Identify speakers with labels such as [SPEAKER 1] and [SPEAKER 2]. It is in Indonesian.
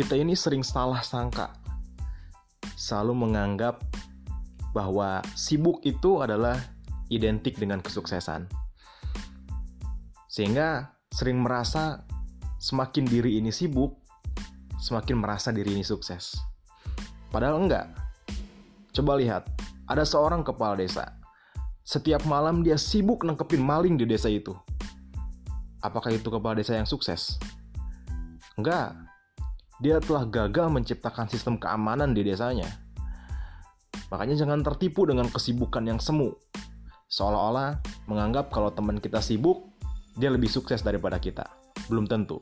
[SPEAKER 1] kita ini sering salah sangka. Selalu menganggap bahwa sibuk itu adalah identik dengan kesuksesan. Sehingga sering merasa semakin diri ini sibuk, semakin merasa diri ini sukses. Padahal enggak. Coba lihat, ada seorang kepala desa. Setiap malam dia sibuk nangkepin maling di desa itu. Apakah itu kepala desa yang sukses? Enggak. Dia telah gagal menciptakan sistem keamanan di desanya. Makanya jangan tertipu dengan kesibukan yang semu. Seolah-olah menganggap kalau teman kita sibuk, dia lebih sukses daripada kita. Belum tentu.